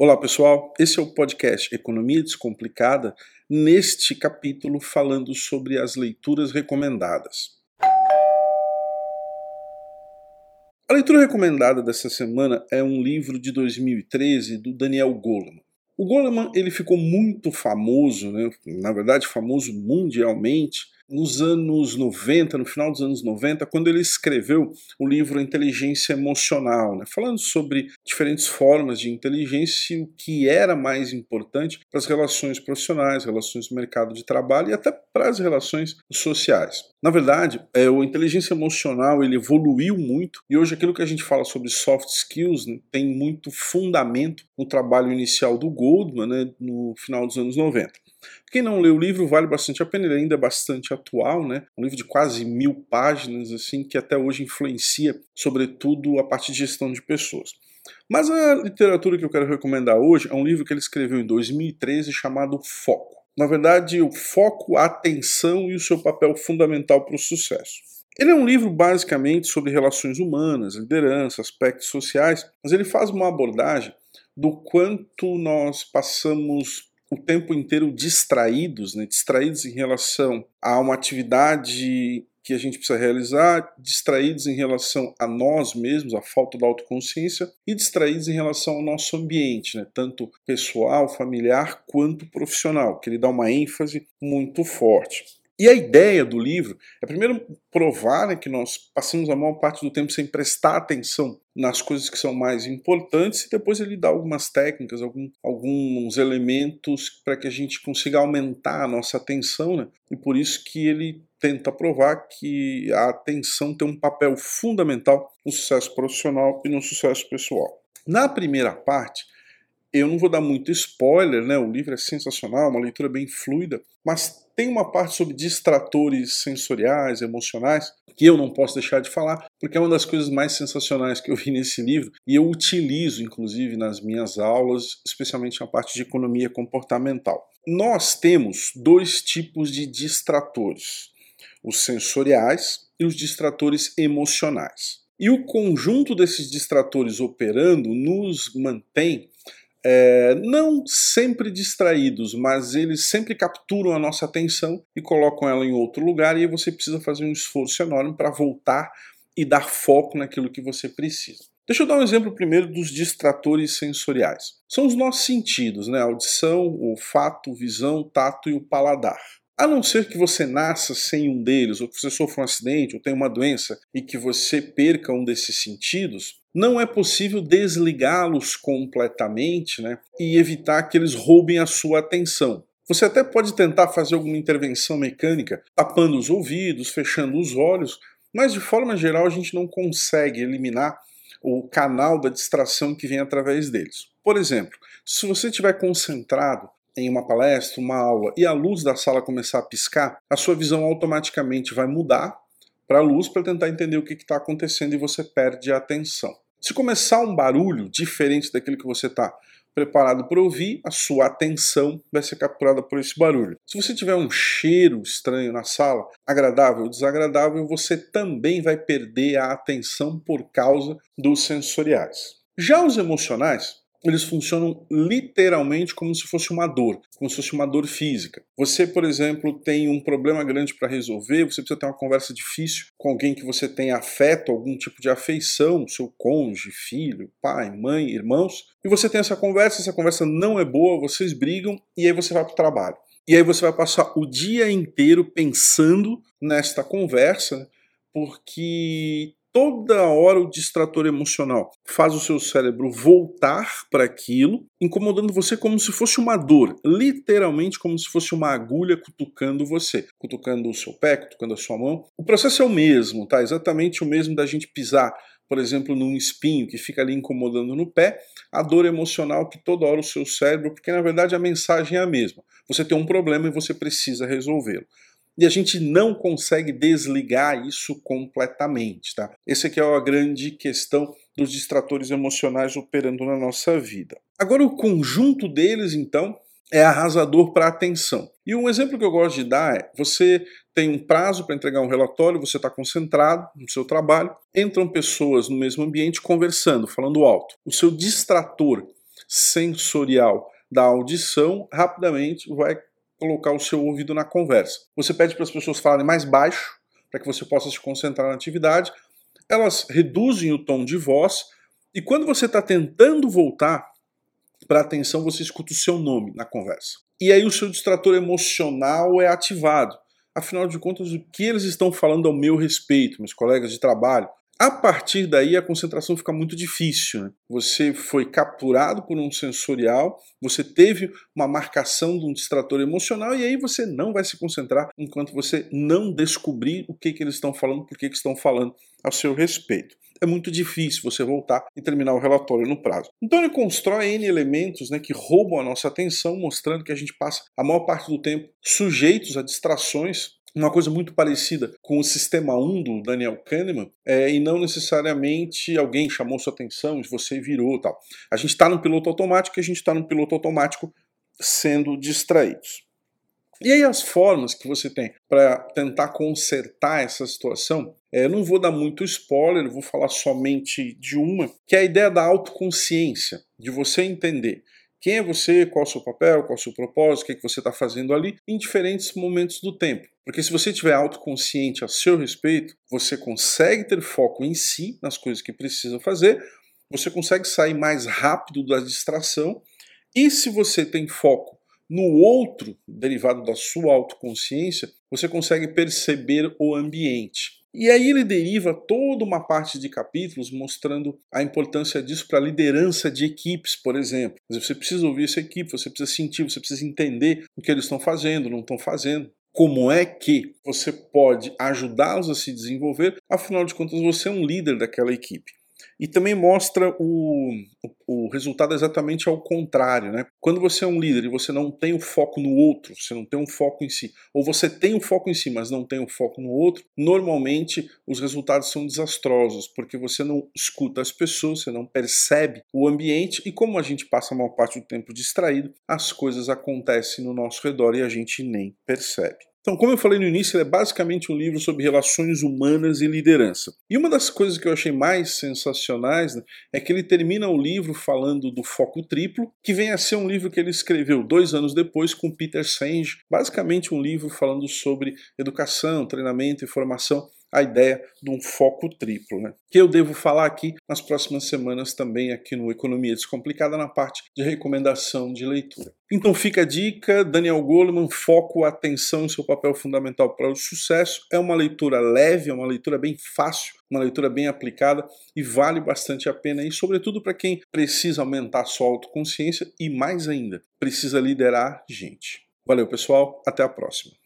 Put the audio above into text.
Olá pessoal, esse é o podcast Economia Descomplicada, neste capítulo falando sobre as leituras recomendadas. A leitura recomendada dessa semana é um livro de 2013 do Daniel Goleman. O Goleman ele ficou muito famoso, né? na verdade famoso mundialmente, nos anos 90, no final dos anos 90, quando ele escreveu o livro Inteligência Emocional, né, falando sobre diferentes formas de inteligência e o que era mais importante para as relações profissionais, relações do mercado de trabalho e até para as relações sociais. Na verdade, é, o inteligência emocional ele evoluiu muito e hoje aquilo que a gente fala sobre soft skills né, tem muito fundamento no trabalho inicial do Goldman né, no final dos anos 90. Quem não leu o livro vale bastante a pena, ele ainda é bastante atual, né? Um livro de quase mil páginas, assim, que até hoje influencia, sobretudo, a parte de gestão de pessoas. Mas a literatura que eu quero recomendar hoje é um livro que ele escreveu em 2013 chamado Foco. Na verdade, o foco, a atenção e o seu papel fundamental para o sucesso. Ele é um livro basicamente sobre relações humanas, liderança, aspectos sociais, mas ele faz uma abordagem do quanto nós passamos o tempo inteiro distraídos, né? distraídos em relação a uma atividade que a gente precisa realizar, distraídos em relação a nós mesmos, a falta da autoconsciência, e distraídos em relação ao nosso ambiente, né? tanto pessoal, familiar quanto profissional, que ele dá uma ênfase muito forte. E a ideia do livro é primeiro provar né, que nós passamos a maior parte do tempo sem prestar atenção nas coisas que são mais importantes e depois ele dá algumas técnicas, algum, alguns elementos para que a gente consiga aumentar a nossa atenção, né? E por isso que ele tenta provar que a atenção tem um papel fundamental no sucesso profissional e no sucesso pessoal. Na primeira parte, eu não vou dar muito spoiler, né? O livro é sensacional, uma leitura bem fluida, mas tem uma parte sobre distratores sensoriais, emocionais, que eu não posso deixar de falar, porque é uma das coisas mais sensacionais que eu vi nesse livro e eu utilizo, inclusive, nas minhas aulas, especialmente na parte de economia comportamental. Nós temos dois tipos de distratores: os sensoriais e os distratores emocionais. E o conjunto desses distratores operando nos mantém é, não sempre distraídos, mas eles sempre capturam a nossa atenção e colocam ela em outro lugar, e você precisa fazer um esforço enorme para voltar e dar foco naquilo que você precisa. Deixa eu dar um exemplo primeiro dos distratores sensoriais. São os nossos sentidos, né? Audição, olfato, visão, tato e o paladar. A não ser que você nasça sem um deles, ou que você sofra um acidente, ou tenha uma doença e que você perca um desses sentidos, não é possível desligá-los completamente né, e evitar que eles roubem a sua atenção. Você até pode tentar fazer alguma intervenção mecânica, tapando os ouvidos, fechando os olhos, mas de forma geral a gente não consegue eliminar o canal da distração que vem através deles. Por exemplo, se você estiver concentrado em uma palestra, uma aula e a luz da sala começar a piscar, a sua visão automaticamente vai mudar para a luz para tentar entender o que está acontecendo e você perde a atenção. Se começar um barulho diferente daquilo que você está preparado para ouvir, a sua atenção vai ser capturada por esse barulho. Se você tiver um cheiro estranho na sala, agradável ou desagradável, você também vai perder a atenção por causa dos sensoriais. Já os emocionais, eles funcionam literalmente como se fosse uma dor, como se fosse uma dor física. Você, por exemplo, tem um problema grande para resolver, você precisa ter uma conversa difícil com alguém que você tem afeto, algum tipo de afeição, seu cônjuge, filho, pai, mãe, irmãos, e você tem essa conversa, essa conversa não é boa, vocês brigam e aí você vai para o trabalho. E aí você vai passar o dia inteiro pensando nesta conversa, porque toda hora o distrator emocional faz o seu cérebro voltar para aquilo, incomodando você como se fosse uma dor, literalmente como se fosse uma agulha cutucando você, cutucando o seu pé, cutucando a sua mão. O processo é o mesmo, tá? Exatamente o mesmo da gente pisar por exemplo, num espinho que fica ali incomodando no pé, a dor emocional que toda hora o seu cérebro, porque na verdade a mensagem é a mesma. Você tem um problema e você precisa resolvê-lo e a gente não consegue desligar isso completamente, tá? Essa aqui é a grande questão dos distratores emocionais operando na nossa vida. Agora o conjunto deles, então, é arrasador para a atenção. E um exemplo que eu gosto de dar é: você tem um prazo para entregar um relatório, você está concentrado no seu trabalho, entram pessoas no mesmo ambiente conversando, falando alto. O seu distrator sensorial da audição, rapidamente vai colocar o seu ouvido na conversa. Você pede para as pessoas falarem mais baixo, para que você possa se concentrar na atividade. Elas reduzem o tom de voz e quando você está tentando voltar para a atenção, você escuta o seu nome na conversa. E aí o seu distrator emocional é ativado. Afinal de contas, o que eles estão falando ao meu respeito, meus colegas de trabalho? A partir daí, a concentração fica muito difícil. Né? Você foi capturado por um sensorial, você teve uma marcação de um distrator emocional, e aí você não vai se concentrar enquanto você não descobrir o que, que eles estão falando, por que, que estão falando a seu respeito. É muito difícil você voltar e terminar o relatório no prazo. Então ele constrói N elementos né, que roubam a nossa atenção, mostrando que a gente passa a maior parte do tempo sujeitos a distrações uma coisa muito parecida com o sistema 1 do Daniel Kahneman, é, e não necessariamente alguém chamou sua atenção e você virou tal. A gente está no piloto automático e a gente está no piloto automático sendo distraídos. E aí as formas que você tem para tentar consertar essa situação, é, eu não vou dar muito spoiler, vou falar somente de uma, que é a ideia da autoconsciência, de você entender quem é você, qual é o seu papel, qual é o seu propósito, o que, é que você está fazendo ali, em diferentes momentos do tempo. Porque se você estiver autoconsciente a seu respeito, você consegue ter foco em si, nas coisas que precisa fazer, você consegue sair mais rápido da distração, e se você tem foco no outro, derivado da sua autoconsciência, você consegue perceber o ambiente. E aí ele deriva toda uma parte de capítulos mostrando a importância disso para a liderança de equipes, por exemplo. Você precisa ouvir essa equipe, você precisa sentir, você precisa entender o que eles estão fazendo, não estão fazendo. Como é que você pode ajudá-los a se desenvolver? Afinal de contas, você é um líder daquela equipe. E também mostra o, o resultado exatamente ao contrário. Né? Quando você é um líder e você não tem o foco no outro, você não tem um foco em si, ou você tem o foco em si, mas não tem o foco no outro, normalmente os resultados são desastrosos, porque você não escuta as pessoas, você não percebe o ambiente, e como a gente passa a maior parte do tempo distraído, as coisas acontecem no nosso redor e a gente nem percebe. Então, como eu falei no início, ele é basicamente um livro sobre relações humanas e liderança. E uma das coisas que eu achei mais sensacionais né, é que ele termina o livro falando do foco triplo, que vem a ser um livro que ele escreveu dois anos depois com Peter Senge, basicamente um livro falando sobre educação, treinamento e formação a ideia de um foco triplo, né? que eu devo falar aqui nas próximas semanas também aqui no Economia Descomplicada na parte de recomendação de leitura. Então fica a dica, Daniel Goleman, foco, atenção em seu papel fundamental para o sucesso. É uma leitura leve, é uma leitura bem fácil, uma leitura bem aplicada e vale bastante a pena e sobretudo para quem precisa aumentar sua autoconsciência e mais ainda, precisa liderar gente. Valeu, pessoal, até a próxima.